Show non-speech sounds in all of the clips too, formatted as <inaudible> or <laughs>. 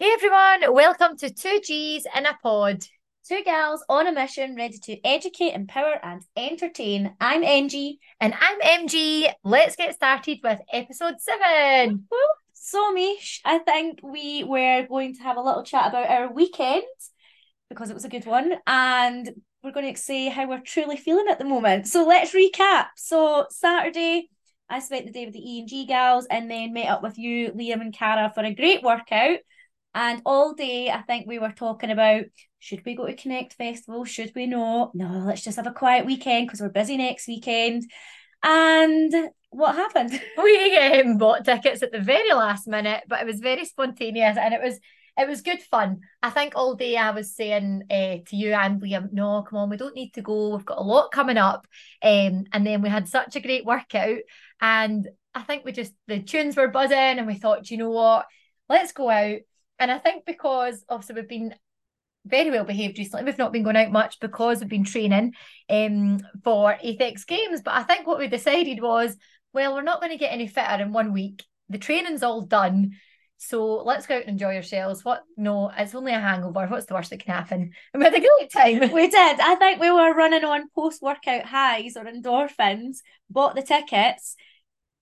Hey everyone, welcome to Two G's in a Pod. Two gals on a mission ready to educate, empower, and entertain. I'm Angie. And I'm MG. Let's get started with episode seven. So, Meesh, I think we were going to have a little chat about our weekend because it was a good one. And we're going to say how we're truly feeling at the moment. So, let's recap. So, Saturday, I spent the day with the E and G gals and then met up with you, Liam, and Cara for a great workout. And all day, I think we were talking about should we go to Connect Festival? Should we not? No, let's just have a quiet weekend because we're busy next weekend. And what happened? <laughs> We um, bought tickets at the very last minute, but it was very spontaneous and it was it was good fun. I think all day I was saying uh, to you and Liam, no, come on, we don't need to go. We've got a lot coming up. Um, and then we had such a great workout. And I think we just, the tunes were buzzing and we thought, you know what, let's go out and I think because obviously we've been very well behaved recently, we've not been going out much because we've been training um, for ATHX Games. But I think what we decided was, well, we're not going to get any fitter in one week. The training's all done. So let's go out and enjoy ourselves. What? No, it's only a hangover. What's the worst that can happen? And <laughs> we had a great time. We did. I think we were running on post workout highs or endorphins, bought the tickets,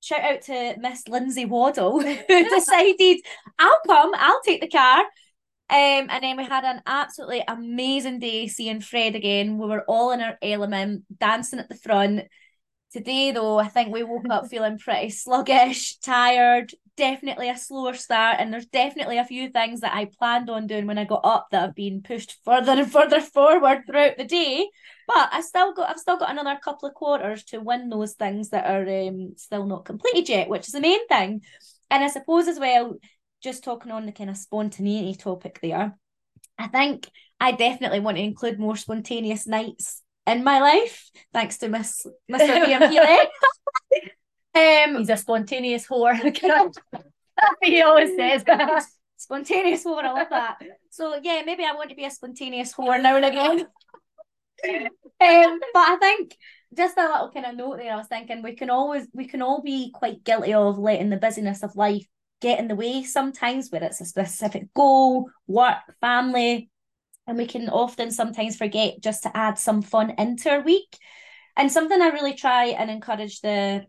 shout out to Miss Lindsay Waddle who <laughs> <laughs> decided I'll come, I'll take the car. Um, and then we had an absolutely amazing day seeing Fred again. We were all in our element, dancing at the front. Today, though, I think we woke up feeling pretty sluggish, tired, definitely a slower start. And there's definitely a few things that I planned on doing when I got up that have been pushed further and further forward throughout the day. But I still got I've still got another couple of quarters to win those things that are um, still not completed yet, which is the main thing. And I suppose as well, just talking on the kind of spontaneity topic there, I think I definitely want to include more spontaneous nights in my life, thanks to Miss Mr. Liam <laughs> um, He's a spontaneous whore. <laughs> <laughs> he always says spontaneous whore. I love that. So yeah, maybe I want to be a spontaneous whore now and again um, but I think just a little kind of note there. I was thinking we can always we can all be quite guilty of letting the busyness of life get in the way sometimes, where it's a specific goal, work, family, and we can often sometimes forget just to add some fun into our week. And something I really try and encourage the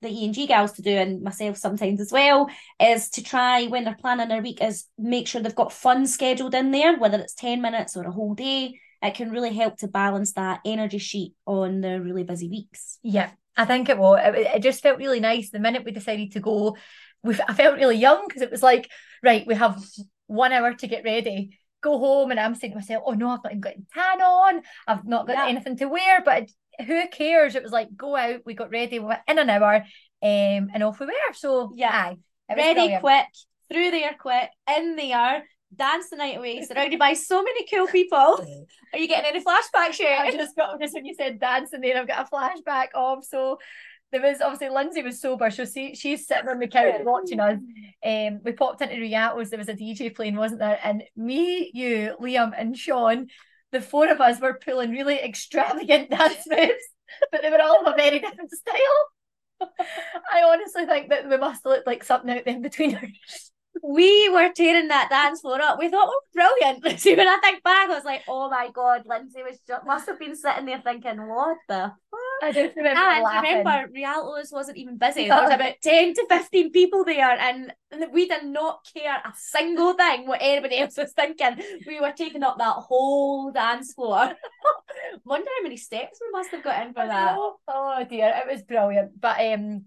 the E and G gals to do, and myself sometimes as well, is to try when they're planning their week is make sure they've got fun scheduled in there, whether it's 10 minutes or a whole day it can really help to balance that energy sheet on the really busy weeks. Yeah, I think it will. It, it just felt really nice the minute we decided to go. We I felt really young because it was like, right, we have one hour to get ready. Go home, and I'm saying to myself, "Oh no, I've not even got a tan on. I've not got yeah. anything to wear." But who cares? It was like go out. We got ready in an hour, um, and off we were. So yeah, ready brilliant. quick, through there quick, in there dance the night away, surrounded by so many cool people. <laughs> Are you getting any flashbacks here? I just got just when you said dance, and then I've got a flashback of so there was obviously Lindsay was sober, so she, she's sitting on the couch watching us. Um, we popped into Rialto's, there was a DJ playing, wasn't there? And me, you, Liam, and Sean, the four of us were pulling really extravagant <laughs> dance moves, but they were all of a very different style. <laughs> I honestly think that we must have looked like something out there between us we were tearing that dance floor up. We thought we were brilliant. <laughs> See, when I think back, I was like, oh my god, Lindsay was just must have been sitting there thinking, what the fuck? I don't remember. And laughing. remember, Rialto's wasn't even busy. There was about 10 to 15 people there, and we did not care a single thing what anybody else was thinking. We were taking up that whole dance floor. <laughs> Wonder how many steps we must have got in for that. Oh dear, it was brilliant. But um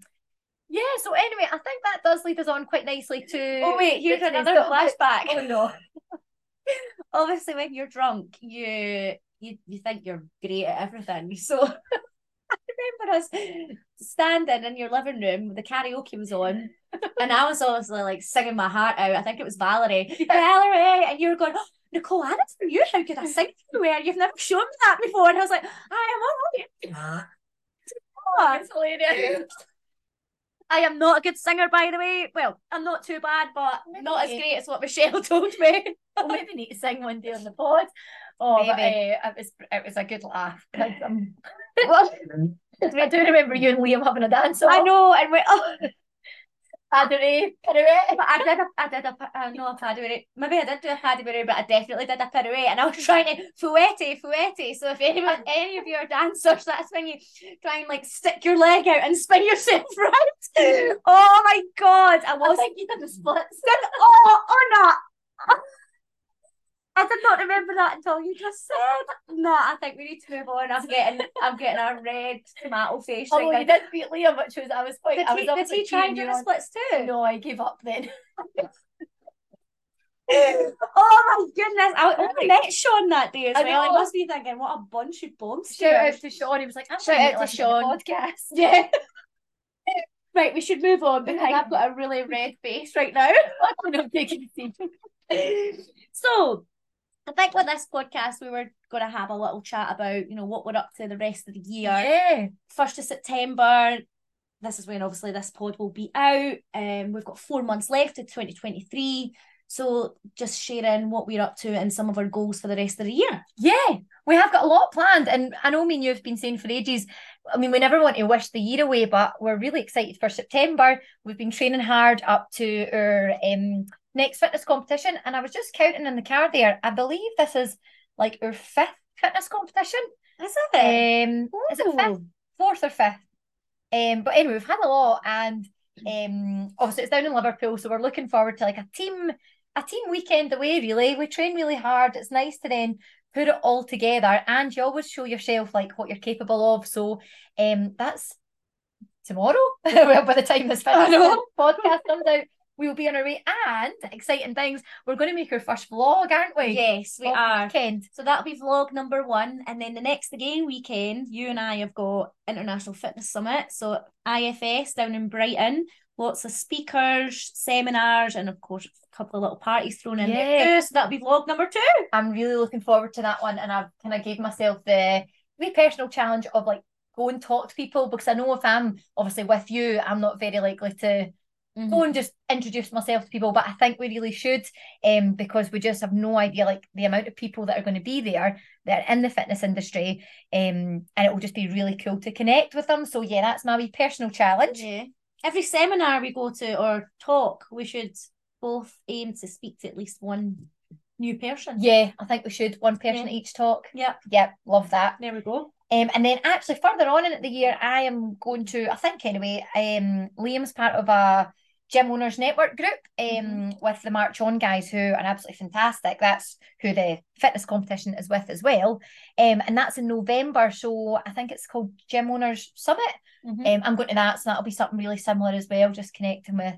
yeah, so anyway, I think that does lead us on quite nicely to. Oh, wait, here's another flashback. Oh, no. <laughs> <laughs> Obviously, when you're drunk, you you, you think you're great at everything. <laughs> So I remember us standing in your living room, the karaoke was on, and I was obviously like singing my heart out. I think it was Valerie. Yeah. Valerie! And you were going, oh, Nicole, it's for you. How could I sing for you? You've never shown me that before. And I was like, I am all right. oh, it's hilarious. I am not a good singer, by the way. Well, I'm not too bad, but maybe. not as great as what Michelle <laughs> told me. well, maybe need to sing one day on the pod. Oh, maybe. But, uh, it was it was a good laugh. Um, well, <laughs> I do remember you and Liam having a dance. I know, and we. Oh, Paddy pirouette. But I did a, I did a, uh, no, a paddy Maybe I did do a paddy but I definitely did a pirouette. And I was <laughs> trying to fouette, fouette. So if anyone, any of you are dancers, that's when you try and like stick your leg out and spin yourself <laughs> right. Oh my god, I was. I think you did the splits. Did, oh, oh no. I did not remember that until you just said. No, I think we need to move on. I'm getting, I'm getting a red tomato face. Oh, Although right you now. did beat Liam, which was I was quite. Did I was he, did he try and do the splits too? No, I gave up then. <laughs> Oh my goodness! I, I Right. met Sean that day as I well. I must be thinking, what a bunch of bombs. Shout out to Sean. He was like, I'm Shout out to Sean. podcast. <laughs> Yeah. right, we should move on because I've got a really red face right now. I'm not taking it so, I think with this podcast, we were going to have a little chat about, you know, what we're up to the rest of the year. Yeah. First of September. This is when obviously this pod will be out. Um, we've got four months left to 2023. So just sharing what we're up to and some of our goals for the rest of the year. Yeah, we have got a lot planned, and I know me and you have been saying for ages. I mean, we never want to wish the year away, but we're really excited for September. We've been training hard up to our um, next fitness competition, and I was just counting in the car there. I believe this is like our fifth fitness competition. Is it? Um, is it fifth, fourth or fifth? Um, but anyway, we've had a lot, and um, obviously it's down in Liverpool, so we're looking forward to like a team, a team weekend away. Really, we train really hard. It's nice to then put it all together, and you always show yourself like what you're capable of. So, um, that's tomorrow. <laughs> well, by the time this I fitness know. <laughs> podcast comes out, we will be on our way. And exciting things, we're going to make our first vlog, aren't we? Yes, we are. Weekend. So that'll be vlog number one. And then the next again weekend, you and I have got International Fitness Summit. So IFS down in Brighton. Lots of speakers, seminars, and of course a couple of little parties thrown in there Yeah. too. So that'll be vlog number two. I'm really looking forward to that one. And I've kind of gave myself the wee personal challenge of like go and talk to people because I know if I'm obviously with you, I'm not very likely to go and just introduce myself to people. But I think we really should, um, because we just have no idea like the amount of people that are going to be there that are in the fitness industry. Um, and it will just be really cool to connect with them. So yeah, that's my wee personal challenge. Yeah. Every seminar we go to or talk, we should both aim to speak to at least one new person. Yeah, I think we should one person Yeah. each talk. Yep. Yep, love that. There we go. Um, and then actually further on in the year, I am going to, I think anyway, um, Liam's part of a gym owners network group um Mhm. with the March On guys who are absolutely fantastic. That's who the fitness competition is with as well. Um, and that's in November. So I think it's called Gym Owners Summit. Mhm. Um, I'm going to that, so that'll be something really similar as well, just connecting with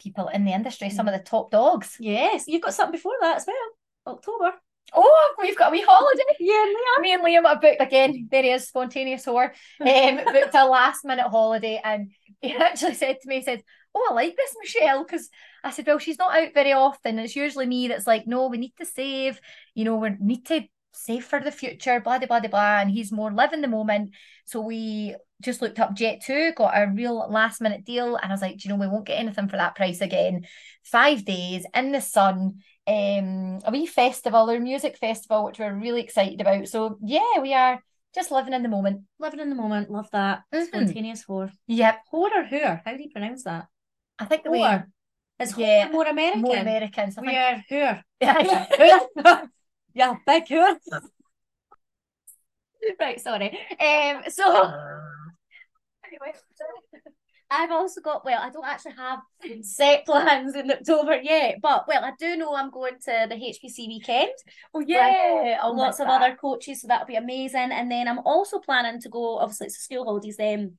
people in the industry, some of the top dogs. Yes, you've got something before that as well. October. Oh, we've got a wee holiday. <laughs> Yeah, Leah. me and Liam have booked again. There he is, spontaneous whore. <laughs> Um, booked a last minute holiday, and he <laughs> actually said to me, he said, "Oh, I like this Michelle," because I said, "Well, she's not out very often. It's usually me that's like, no, we need to save. You know, we need to save for the future. Blah blah blah blah." And he's more live in the moment. So we just looked up Jet2, got a real last minute deal, and I was like, "Do you know, we won't get anything for that price again. Five days in the sun." um a wee festival or music festival which we're really excited about so yeah we are just living in the moment Living in the moment, love that. Mhm. Spontaneous whore. yep Whore or whore? How do you pronounce that? I think the way Whore. Is Yeah, more American? more Americans I We think are whore. <laughs> yeah, yeah, <laughs> <laughs> big whore. right, sorry. Um, so anyway I've also got well, I don't actually have set plans in October yet, but well, I do know I'm going to the HPC weekend. oh yeah I'll lots of that. other coaches, so that'll be amazing. And then I'm also planning to go, obviously it's school holidays then,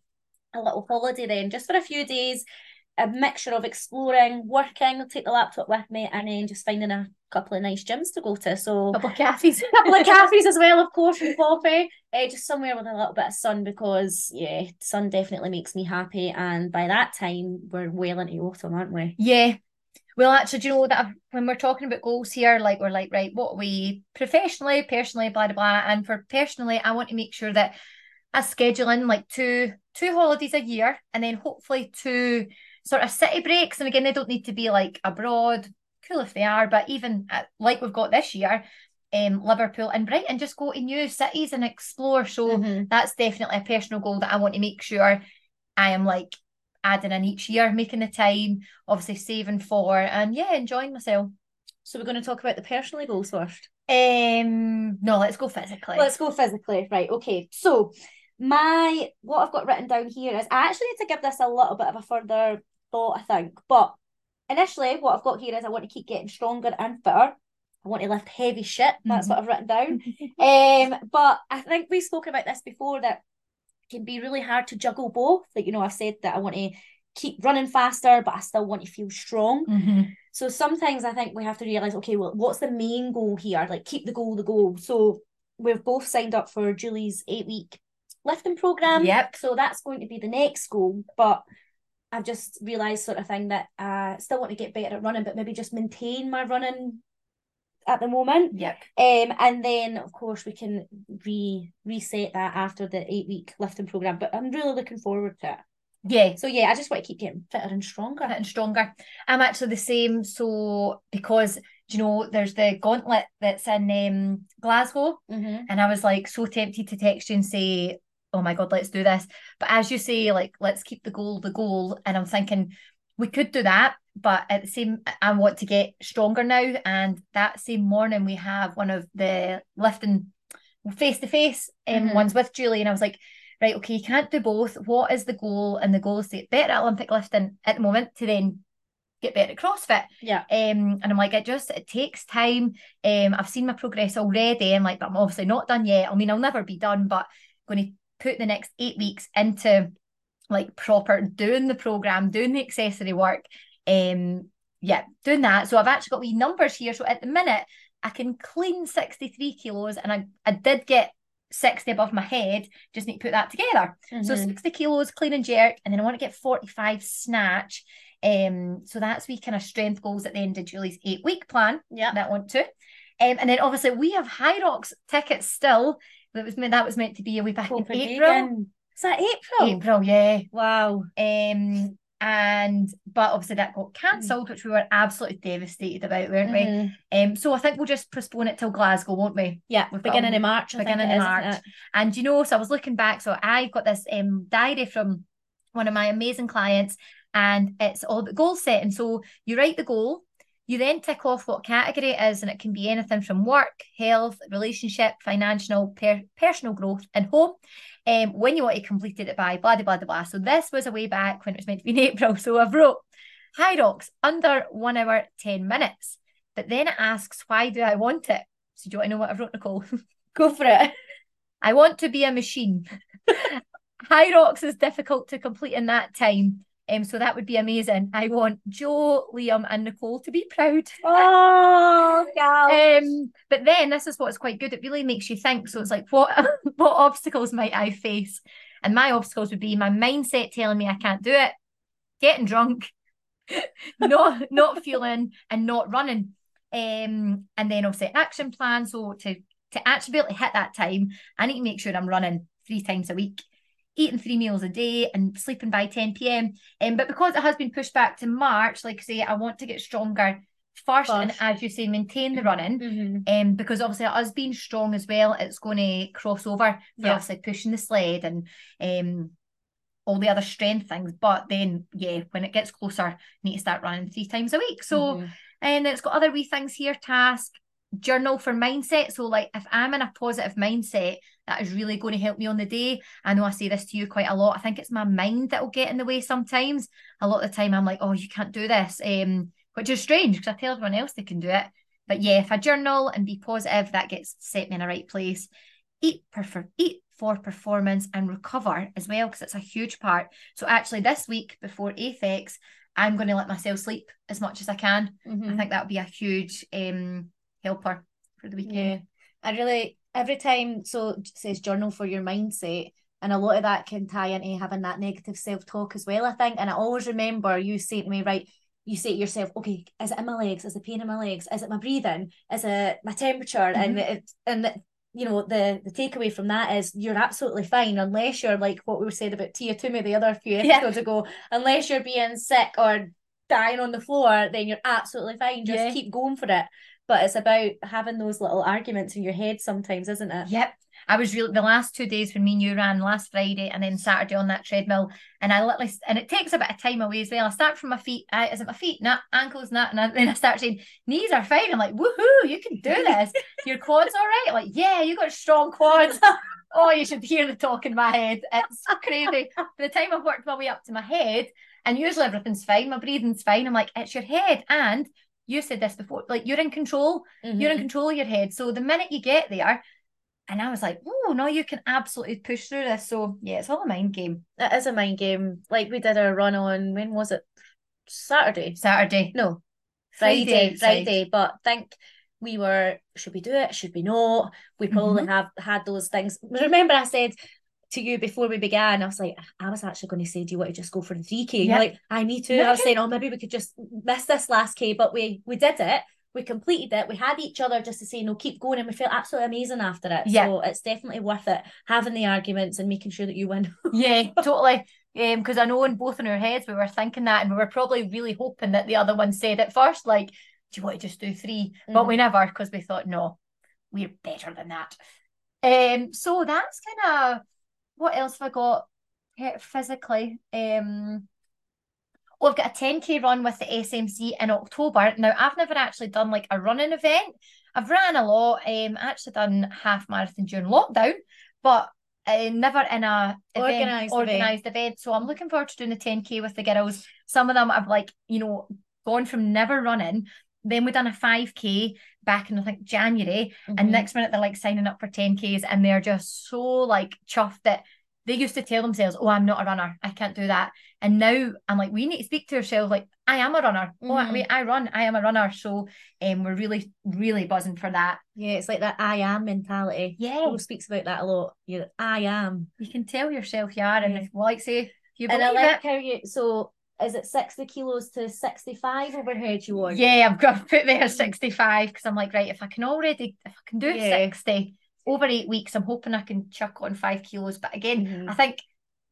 a little holiday then, just for a few days, a mixture of exploring, working, I'll take the laptop with me, and then just finding a couple of nice gyms to go to. So a couple of cafes a <laughs> couple of cafes as well, of course, and <laughs> coffee. Uh, just somewhere with a little bit of sun because yeah, sun definitely makes me happy. And by that time, we're well into autumn, aren't we? Yeah. Well, actually, do you know that I've- when we're talking about goals here, like we're like, right, what we professionally, personally, blah, blah, blah. And for personally, I want to make sure that I schedule in like two two holidays a year and then hopefully two sort of city breaks. And again, they don't need to be like abroad, cool if they are, but even at, like we've got this year, um, Liverpool and Brighton, just go to new cities and explore. So Mhm. that's definitely a personal goal that I want to make sure I am like adding in each year, making the time, obviously saving for, and yeah, enjoying myself. So we're going to talk about the personally goals first. Um, no, let's go physically. Let's go physically. Right. Okay. So my what I've got written down here is I actually need to give this a little bit of a further thought, I think. But initially, what I've got here is I want to keep getting stronger and fitter. I want to lift heavy shit. That's Mhm. what I've written down. <laughs> um, but I think we've spoken about this before that it can be really hard to juggle both. Like, you know, I've said that I want to keep running faster, but I still want to feel strong. Mhm. So sometimes I think we have to realize, okay, well, what's the main goal here? Like, keep the goal the goal. So we've both signed up for Julie's eight week lifting program. Yep. So that's going to be the next goal. But I've just realised sort of thing that I still want to get better at running, but maybe just maintain my running at the moment. Yep. Um, and then of course we can re reset that after the eight week lifting program. But I'm really looking forward to it. Yeah. So yeah, I just want to keep getting fitter and stronger. Getting stronger. I'm actually the same. So because do you know there's the gauntlet that's in um, Glasgow, Mm-hmm. and I was like so tempted to text you and say, "Oh my god, let's do this." But as you say, like let's keep the goal the goal, and I'm thinking we could do that, but at the same, I want to get stronger now. And that same morning, we have one of the lifting face to face ones with Julie, and I was like. Right, okay, you can't do both. What is the goal? And the goal is to get better at Olympic lifting at the moment to then get better at CrossFit. Yeah. Um, and I'm like, it just it takes time. Um, I've seen my progress already, and like, but I'm obviously not done yet. I mean, I'll never be done, but going to put the next eight weeks into like proper doing the program, doing the accessory work. Um, yeah, doing that. So I've actually got wee numbers here. So at the minute, I can clean 63 kilos, and I I did get 60 above my head. Just need to put that together. So Mhm. 60 kilos clean and jerk, and then I want to get 45 snatch. Um, so that's we kind of strength goals at the end of Julie's eight week plan yeah. that I want to. Um, and then obviously we have Hyrox tickets still. That was meant that was meant to be a wee back in April. Is that April? April, yeah. Wow. Um, and but obviously that got cancelled, which we were absolutely devastated about, weren't we? Mhm. Um, so I think we'll just postpone it till Glasgow, won't we? Yeah, We've beginning of March. I beginning of March. it? And you know, so I was looking back. So I got this um diary from one of my amazing clients, and it's all about goal setting. So you write the goal, you then tick off what category it is, and it can be anything from work, health, relationship, financial, per- personal growth, and home. Um, when you want to complete it by blah blah blah blah. So this was a way back when it was meant to be in <laughs> April. So I've wrote rocks under one hour ten minutes. But then it asks, why do I want it? So do you want to know what I've wrote, Nicole? <laughs> Go for it. I want to be a machine. <laughs> Rocks is difficult to complete in that time. Um, so that would be amazing. I want Joe, Liam, and Nicole to be proud. Oh, <laughs> gal. Um, but then this is what's quite good. It really makes you think. So it's like, what <laughs> what obstacles might I face? And my obstacles would be my mindset telling me I can't do it, getting drunk, <laughs> not not feeling and not running. Um, and then obviously action plan. So to to actually be able to hit that time, I need to make sure I'm running three times a week, eating three meals a day, and sleeping by 10 p.m. Um, but because it has been pushed back to March, like I say, I want to get stronger first, and as you say, maintain the running. Mhm. Um, because obviously us being strong as well, it's going to cross over for Yeah. obviously pushing the sled and um all the other strength things. But then, yeah, when it gets closer, need to start running three times a week. So, Mhm. and then it's got other wee things here. Task journal for mindset. So, like if I'm in a positive mindset, that is really going to help me on the day. I know I say this to you quite a lot. I think it's my mind that will get in the way sometimes. A lot of the time, I'm like, oh, you can't do this. Um, which is strange because I tell everyone else they can do it. But yeah, if I journal and be positive, that gets set me in the right place. Eat prefer eat for performance and recover as well because it's a huge part. So actually, this week before ATHX, I'm going to let myself sleep as much as I can. I Mhm. think that would be a huge um helper for the weekend. Yeah. I really every time so says journal for your mindset and a lot of that can tie into having that negative self-talk as well, I think. And I always remember you saying to me, right, you say to yourself, okay, is it in my legs? Is it pain in my legs? Is it my breathing? Is it my temperature? And mm-hmm. it and the, you know, the the takeaway from that is you're absolutely fine unless you're like what we said about Tia Toomey the other few Yeah. episodes ago, unless you're being sick or dying on the floor, then you're absolutely fine. Just Yeah. keep going for it. But it's about having those little arguments in your head sometimes, isn't it? Yep. I was really the last two days when me and you ran last Friday and then Saturday on that treadmill, and I literally and it takes a bit of time away as well. I start from my feet. Uh, is it my feet? Not ankles, not. And then I start saying knees are fine. I'm like, woohoo! You can do this. Your quads all right? Like, yeah, you got strong quads. <laughs> oh, you should hear the talk in my head. It's crazy. By the time I've worked my way up to my head, and usually everything's fine, my breathing's fine. I'm like, it's your head, and you said this before, like you're in control. Mm-hmm. You're in control of your head. So the minute you get there and I was like, oh, no, you can absolutely push through this. So, yeah, it's all a mind game. It is a mind game. Like we did our run on, when was it? Saturday. Saturday. No, Friday. Friday. Friday. But think we were, should we do it? Should we not? We probably mm-hmm. have had those things. Remember, I said, to you before we began, I was like, I was actually going to say, do you want to just go for the 3K? Yep. You're like, I need to. I was saying, oh, maybe we could just miss this last K, but we we did it we completed it. We had each other just to say, no, keep going. And we felt absolutely amazing after it. Yeah. So it's definitely worth it having the arguments and making sure that you win. <laughs> yeah, totally. Um, because I know in both in our heads we were thinking that and we were probably really hoping that the other one said it first, like, do you want to just do 3 mm-hmm. But we never because we thought, no, we're better than that. Um, so that's kind of what else have I got physically? Um well, I've got a 10k run with the SMC in October. Now, I've never actually done like a running event. I've ran a lot. Um, actually done half marathon during lockdown, but uh, never in a organized organized event. event. So I'm looking forward to doing the 10k with the girls. Some of them have like you know gone from never running. Then we done a 5k back in I think January, mm-hmm. and next minute they're like signing up for 10ks, and they're just so like chuffed that they used to tell themselves, "Oh, I'm not a runner. I can't do that." And now I'm like, we need to speak to ourselves like, "I am a runner. Mm-hmm. Oh, I mean, I run. I am a runner." So, um, we're really, really buzzing for that. Yeah, it's like that "I am" mentality. Yeah, Paul speaks about that a lot. You, I am. You can tell yourself you are, and if, well, like say, you and I like it, how you so is it 60 kilos to 65 overhead you want? Yeah, I've got to <laughs> put there 65 because I'm like, right, if I can already, if I can do yeah. 60, over eight weeks, I'm hoping I can chuck on five kilos. But again, mm-hmm. I think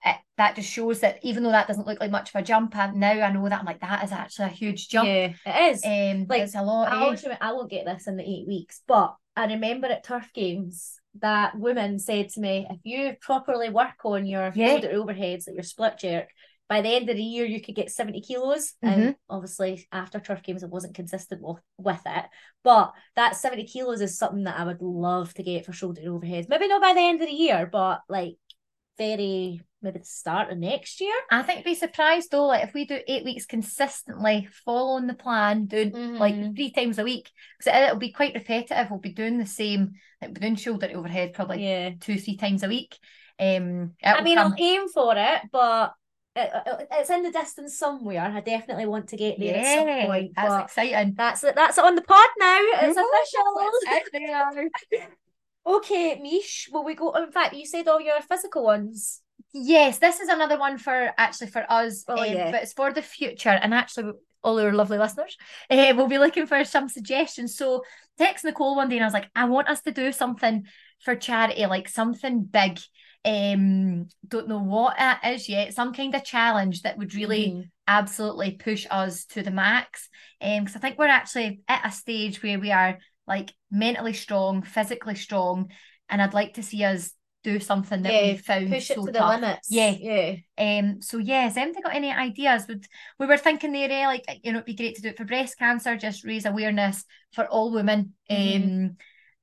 it, that just shows that even though that doesn't look like much of a jump, now I know that I'm like that is actually a huge jump. Yeah, it is. Um, like it's a lot. I, eh? I won't get this in the eight weeks, but I remember at Turf Games that woman said to me, if you properly work on your yeah. shoulder overheads, like your split jerk, by the end of the year you could get 70 kilos mm-hmm. and obviously after turf games I wasn't consistent with, with it but that 70 kilos is something that I would love to get for shoulder and overheads maybe not by the end of the year but like very maybe the start of next year I think be surprised though like if we do eight weeks consistently following the plan doing mm-hmm. like three times a week because it'll be quite repetitive we'll be doing the same like we're doing shoulder overhead probably yeah. two three times a week um I mean come... I'll aim for it but it's in the distance somewhere. I definitely want to get there yeah, at some point. That's exciting. That's it. That's on the pod now. It's official. <laughs> okay, Meesh. Will we go? In fact, you said all your physical ones. Yes, this is another one for actually for us, oh, um, yeah. but it's for the future and actually all our lovely listeners. Uh, we'll be looking for some suggestions. So text Nicole one day and I was like, I want us to do something for charity, like something big um don't know what it is yet some kind of challenge that would really mm. absolutely push us to the max um because i think we're actually at a stage where we are like mentally strong physically strong and i'd like to see us do something that yeah, we found push so it to tough. the limits yeah yeah um so yeah has anybody got any ideas would we were thinking there eh, like you know it'd be great to do it for breast cancer just raise awareness for all women mm-hmm. um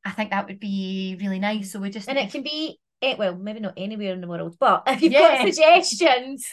I think that would be really nice. So we just and it can be Eh, well, maybe not anywhere in the world, but <laughs> if you've yeah. got suggestions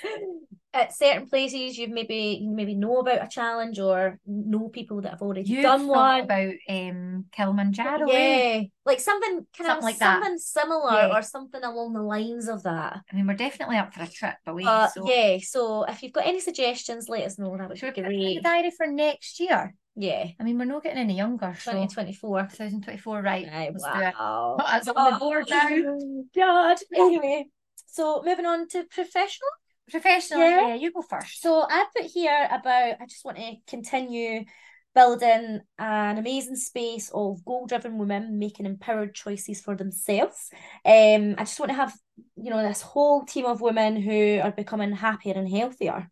at certain places, you've maybe you maybe know about a challenge or know people that have already You've done one about um Kilimanjaro. Yeah, eh? like something kind something of like something that. similar yeah. or something along the lines of that. I mean, we're definitely up for a trip, but we. Uh, so. Yeah, so if you've got any suggestions, let us know. That would Should be great. Diary for next year. Yeah. I mean, we're not getting any younger. 2024. 2024, right. right wow. That's on the board now. <laughs> God. <laughs> Anyway, so moving on to professional. Professional, yeah. yeah, you go first. So I put here about, I just want to continue building an amazing space of goal driven women making empowered choices for themselves. Um, I just want to have, you know, this whole team of women who are becoming happier and healthier.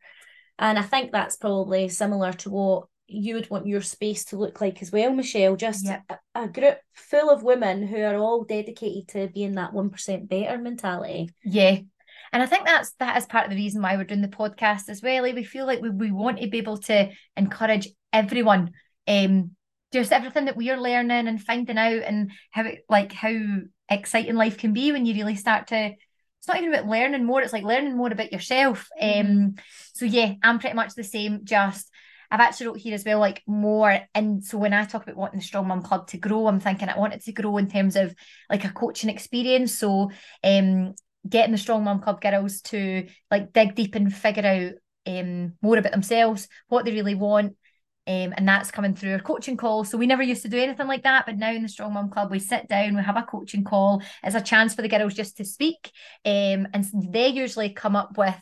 And I think that's probably similar to what you would want your space to look like as well, Michelle. Just Yep. a, a group full of women who are all dedicated to being that 1% better mentality. Yeah. And I think that's that is part of the reason why we're doing the podcast as well. Like, we feel like we, we want to be able to encourage everyone, um, just everything that we are learning and finding out and how it, like how exciting life can be when you really start to it's not even about learning more, it's like learning more about yourself. Um so yeah, I'm pretty much the same, just I've actually wrote here as well, like more. And so when I talk about wanting the Strong Mum Club to grow, I'm thinking I want it to grow in terms of like a coaching experience. So um getting the Strong Mum Club girls to like dig deep and figure out um more about themselves, what they really want. Um, and that's coming through our coaching call. So we never used to do anything like that, but now in the Strong Mum Club, we sit down, we have a coaching call. It's a chance for the girls just to speak, um, and they usually come up with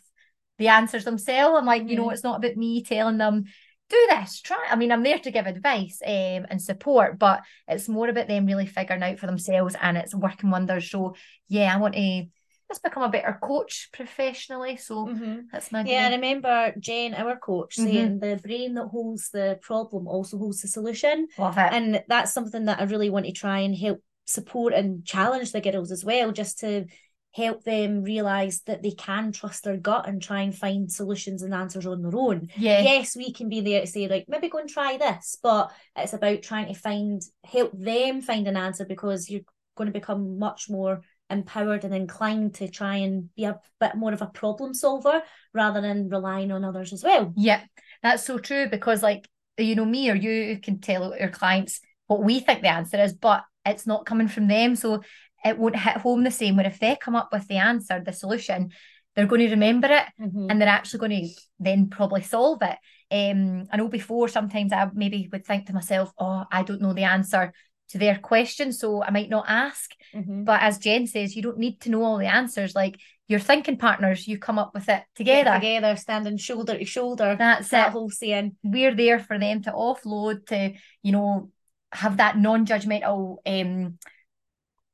the answers themselves. I'm like, you know, Mhm. it's not about me telling them do this, try. I mean, I'm there to give advice um, and support, but it's more about them really figuring out for themselves, and it's working wonders. So yeah, I want to just become a better coach professionally. So that's my Yeah, I remember Jane, our coach, Mhm. saying the brain that holds the problem also holds the solution. love it. And that's something that I really want to try and help support and challenge the girls as well, just to help them realize that they can trust their gut and try and find solutions and answers on their own. yeah, Yes, we can be there to say, like, maybe go and try this, but it's about trying to find, help them find an answer because you're going to become much more empowered and inclined to try and be a bit more of a problem solver rather than relying on others as well. Yeah, that's so true because, like, you know, me or you can tell your clients what we think the answer is, but it's not coming from them. So it won't hit home the same. Where if they come up with the answer, the solution, they're going to remember it Mhm. and they're actually going to then probably solve it. Um, I know before sometimes I maybe would think to myself, oh, I don't know the answer to their question, so I might not ask. Mhm. But as Jen says, you don't need to know all the answers. Like your thinking partners, you come up with it Get together. together, standing shoulder to shoulder. That's that it. whole saying. we're there for them to offload to you know have that non-judgmental um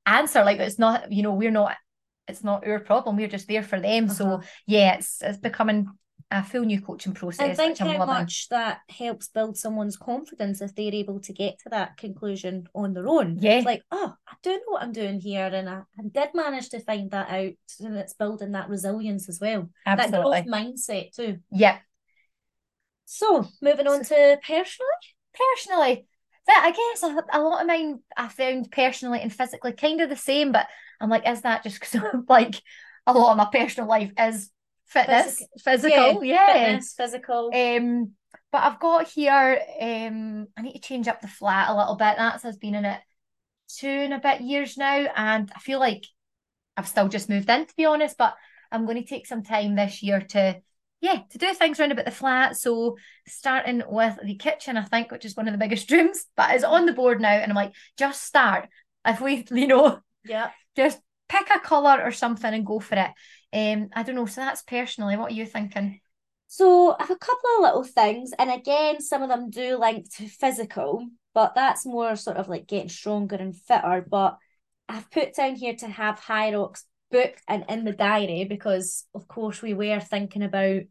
answer like it's not you know we're not it's not our problem we're just there for them Uh-huh. so yeah it's it's becoming a full new coaching process think which I'm how loving much that helps build someone's confidence if they're able to get to that conclusion on their own. Yeah. It's like, oh, I don't know what I'm doing here. And I, I did manage to find that out. And it's building that resilience as well. absolutely That growth mindset too. yeah So moving on to personally. personally I guess a, a lot of mine I found personally and physically kind of the same but I'm like is that just <laughs> because like a lot of my personal life is fitness physical yeah, Fitness, physical. Um, but I've got here, um, I need to change up the flat a little bit. That's has been in it two and a bit years now, and I feel like I've still just moved in, to be honest. But I'm going to take some time this year to, yeah, to do things around about the flat. So starting with the kitchen, I think, which is one of the biggest <laughs> rooms, but it's on the board now, and I'm like, just start. If we, <laughs> you know, yeah. just pick a colour or something and go for it. Um, I don't know. So that's personally, what are you thinking? So I have a couple of little things, and again, some of them do link to physical, but that's more sort of like getting stronger and fitter. But I've put down here to have Hyrox booked and in the diary because, of course, we were thinking about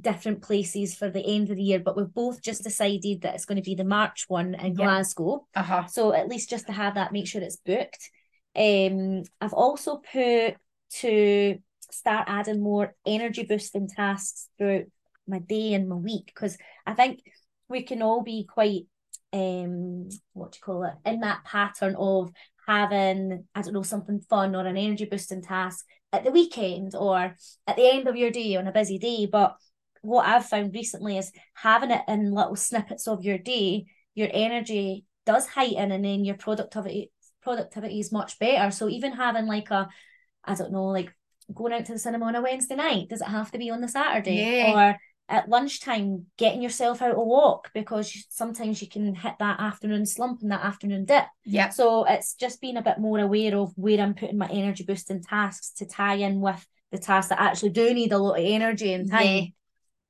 different places for the end of the year, but we've both just decided that it's going to be the March one in Yeah. Glasgow. Uh huh. So at least just to have that, make sure it's booked. Um, I've also put to start adding more energy boosting tasks throughout my day and my week because I think we can all be quite um what do you call it in that pattern of having I don't know something fun or an energy boosting task at the weekend or at the end of your day on a busy day but what I've found recently is having it in little snippets of your day your energy does heighten and then your productivity productivity is much better so even having like a I don't know like going out to the cinema on a Wednesday night does it have to be on the Saturday Yeah. or at lunchtime getting yourself out a walk because sometimes you can hit that afternoon slump and that afternoon dip Yeah. so it's just being a bit more aware of where I'm putting my energy boosting tasks to tie in with the tasks that actually do need a lot of energy and time. Yeah.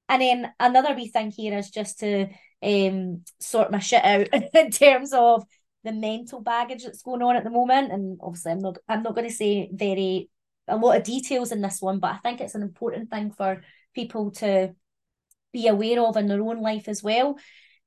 And then another wee thing here is just to um sort my shit out <laughs> in terms of the mental baggage that's going on at the moment. And obviously I'm not I'm not going to say very a lot of details in this one, but I think it's an important thing for people to be aware of in their own life as well.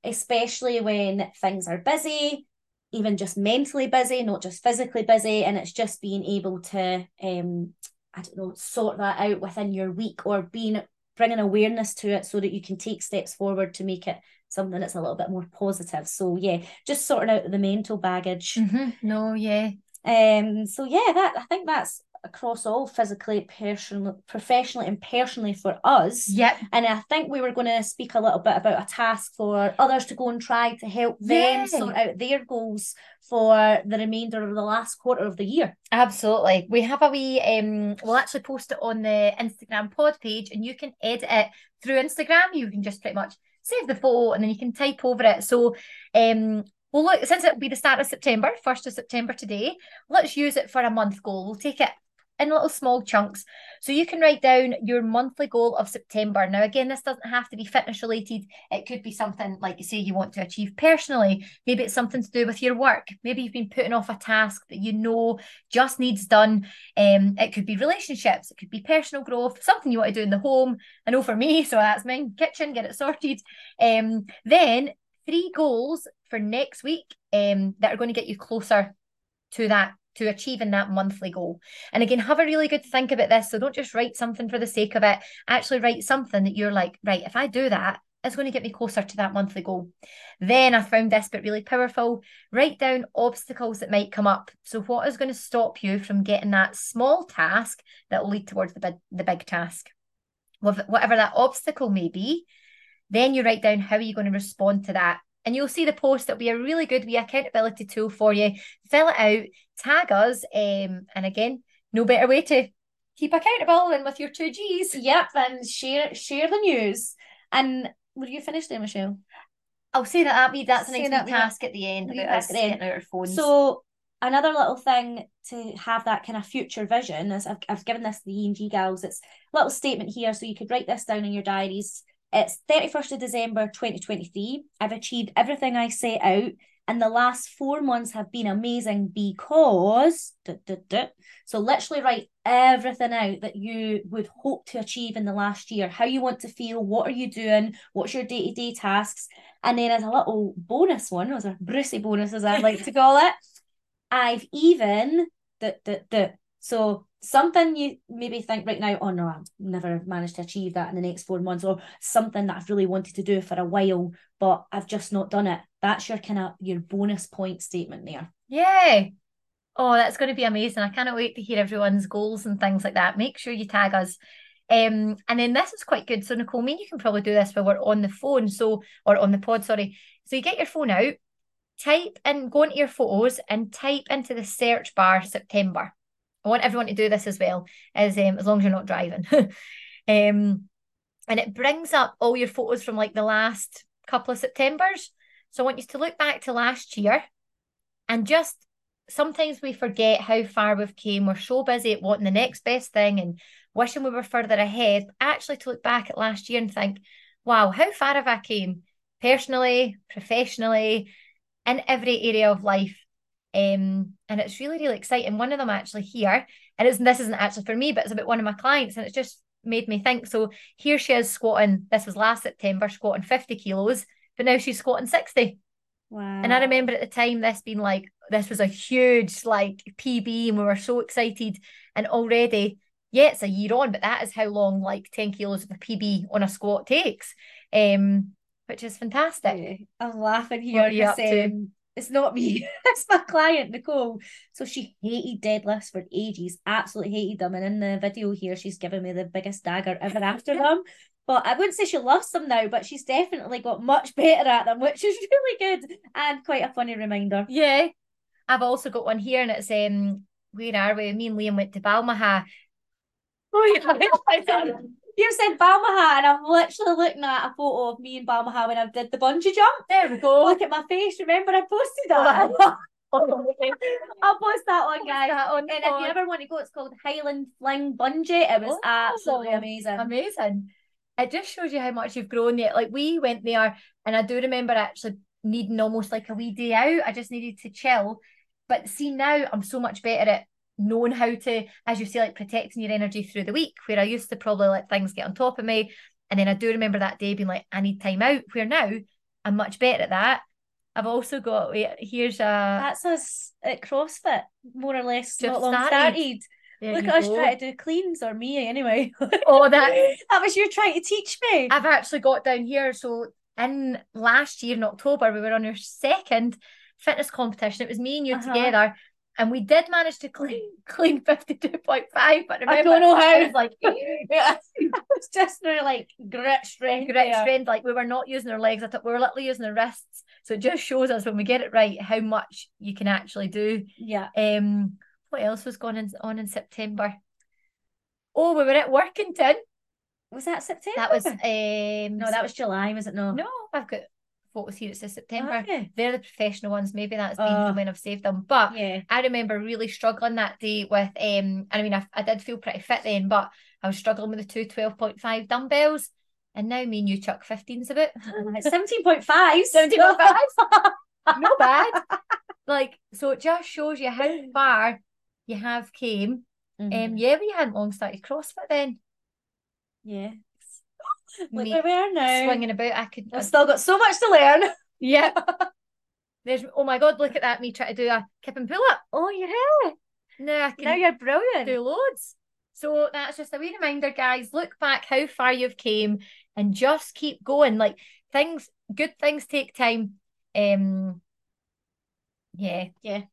especially when things are busy, even just mentally busy, not just physically busy. And it's just being able to, um, I don't know, sort that out within your week or being bringing awareness to it so that you can take steps forward to make it something that's a little bit more positive. So yeah, just sorting out the mental baggage. Mm-hmm. No, yeah. Um. So yeah, that I think that's across all physically, personally, professionally, and personally for us. Yep. And I think we were going to speak a little bit about a task for others to go and try to help them Yeah. sort out their goals for the remainder of the last quarter of the year. Absolutely. We have a wee um we'll actually post it on the Instagram pod page and you can edit it through Instagram. You can just pretty much save the photo and then you can type over it. So um well look since it'll be the start of September, first of September today, let's use it for a month goal. We'll take it in little small chunks. So you can write down your monthly goal of September. Now, again, this doesn't have to be fitness related. It could be something like you say you want to achieve personally. Maybe it's something to do with your work. Maybe you've been putting off a task that you know just needs done. Um, it could be relationships, it could be personal growth, something you want to do in the home. I know for me, <laughs> so that's my kitchen, get it sorted. Um, then three goals for next week um, that are going to get you closer to that to achieving that monthly goal. And again, have a really good think about this. So don't just write something for the sake of it. Actually, write something that you're like, right, if I do that, it's going to get me closer to that monthly goal. Then I found this bit really powerful. Write down obstacles that might come up. So what is going to stop you from getting that small task that will lead towards the big the big task? Whatever that obstacle may be, then you write down how are you going to respond to that. And you'll see the post. It'll be a really good wee accountability tool for you. Fill it out, tag us, um, and again, no better way to keep accountable than with your two G's. Yep, and share share the news. And were you finish there, Michelle? I'll say that that me that's Say wee wee- task at the end about us getting out our phones. So another little thing to have that kind of future vision is I've, I've given this to the E&G gals. It's a little statement here, so you could write this down in your diaries. It's 31st of December 2023. I've achieved everything I set out, and the last four months have been amazing because. duh, duh, duh. So literally write everything out that you would hope to achieve in the last year. How you want to feel, what are you doing, what's your day to day tasks, and then as a little bonus one, as a Brucey bonus as I like to <laughs> call it, I've even the the the so something you maybe think right now, oh no, I've never managed to achieve that in the next four months, or something that I've really wanted to do for a while, but I've just not done it. That's your kind of your bonus point statement there. Yeah. Oh, that's going to be amazing. I cannot wait to hear everyone's goals and things like that. Make sure you tag us. Um, and then this is quite good. So, Nicole, mean you can probably do this while we're on the phone. So, or on the pod, sorry. So, you get your phone out, type and go into your photos and type into the search bar September. I want everyone to do this as well, as um, as long as you're not driving. <laughs> um, and it brings up all your photos from like the last couple of Septembers. So I want you to look back to last year and just sometimes we forget how far we've came. We're so busy at wanting the next best thing and wishing we were further ahead. Actually, to look back at last year and think, wow, how far have I came personally, professionally, in every area of life. Um, and it's really, really exciting. One of them actually here, and it's, this isn't actually for me, but it's about one of my clients, and it's just made me think. So here she is squatting, this was last September, squatting 50 kilos, but now she's squatting 60. Wow. And I remember at the time this being like, this was a huge like PB, and we were so excited. And already, yeah, it's a year on, but that is how long like 10 kilos of a PB on a squat takes. Um, which is fantastic. Yeah, I'm laughing What here. are you because, to? um, it's not me. <laughs> it's my client, Nicole. So she hated deadlifts for ages, absolutely hated them. And in the video here, she's giving me the biggest dagger ever after <laughs> them. But I wouldn't say she loves them now, but she's definitely got much <laughs> better at them, which is really good and quite a funny reminder. Yeah. I've also got one here and it's um where are we? Me and Liam went to Balmaha. Oh, yeah. You said Balmaha, and I'm literally looking at a photo of me and Balmaha when I did the bungee jump. There we go. Look at my face. Remember, I posted that. <laughs> <laughs> I'll post that one, guys. That on And if you ever want to go, it's called Highland Fling Bungee. It was Oh, absolutely amazing. Amazing. It just shows you how much you've grown yet. Like we went there and I do remember actually needing almost like a wee day out. I just needed to chill. But see now I'm so much better at knowing how to, as you say, like protecting your energy through the week, where I used to probably let things get on top of me. And then I do remember that day being like, I need time out. Where now I'm much better at that. I've also got wait, here's a That's us at CrossFit, more or less, Just not long started. started. there Look at us go. trying to do cleans, or me anyway. <laughs> Oh, that that was you trying to teach me. I've actually got down here. So in last year in October, we were on our second fitness competition. It was me and you Uh-huh. together. And we did manage to clean <laughs> clean 52.5, but remember, don't know how. it was like <laughs> yeah, <laughs> it's just their like grit strength. there. strength. Like we were not using our legs. I thought we were literally using our wrists. So it just shows us when we get it right how much you can actually do. Yeah. Um, what else was going on in September? Oh, we were at Workington. Was that September? That was um no, that was July, was it? No. no. I've got photos here. It says September. Okay. They're the professional ones. Maybe that's been from when I've saved them. But Yeah. I remember really struggling that day with um. I mean, I, I did feel pretty fit then, but I was struggling with the two 12.5 dumbbells. And now me and you chuck 15s <laughs> about. Seventeen point five. 17.5. no bad. <laughs> Like, so it just shows you how <laughs> far you have came. Mhm. Um, yeah, we hadn't long started CrossFit then. yeah. Look where we are now. swinging about. I could. I've still got so much to learn. <laughs> Yeah. There's oh my god, look at that, me trying to do a kip and pull up. Oh yeah. No, I can Now you're brilliant. do loads. So that's just a wee reminder, guys. Look back how far you've came and just keep going. Like things, good things take time. Um yeah. Yeah.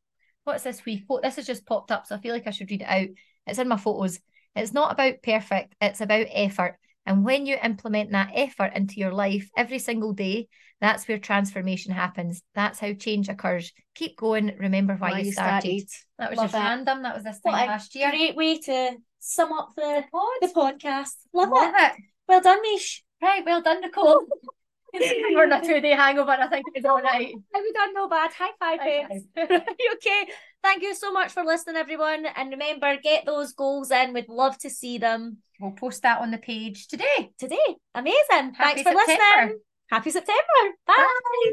What's this wee quote? This has just popped up, so I feel like I should read it out. It's in my photos. It's not about perfect, it's about effort. And when you implement that effort into your life every single day, that's where transformation happens. That's how change occurs. Keep going. Remember why, you, started. That was Love just it. random. That was this time a last year. Great way to sum up the the podcast. Love, Love it. it. Well done, Meesh. Right, well done, Nicole. <laughs> We're a two day hangover. I think it was all right. Have we done no bad? High five, babes. <laughs> okay. Thank you so much for listening, everyone. And remember, get those goals in. We'd love to see them We'll post that on the page today. today. Amazing. Thanks for September. listening. Happy September. Bye. Bye.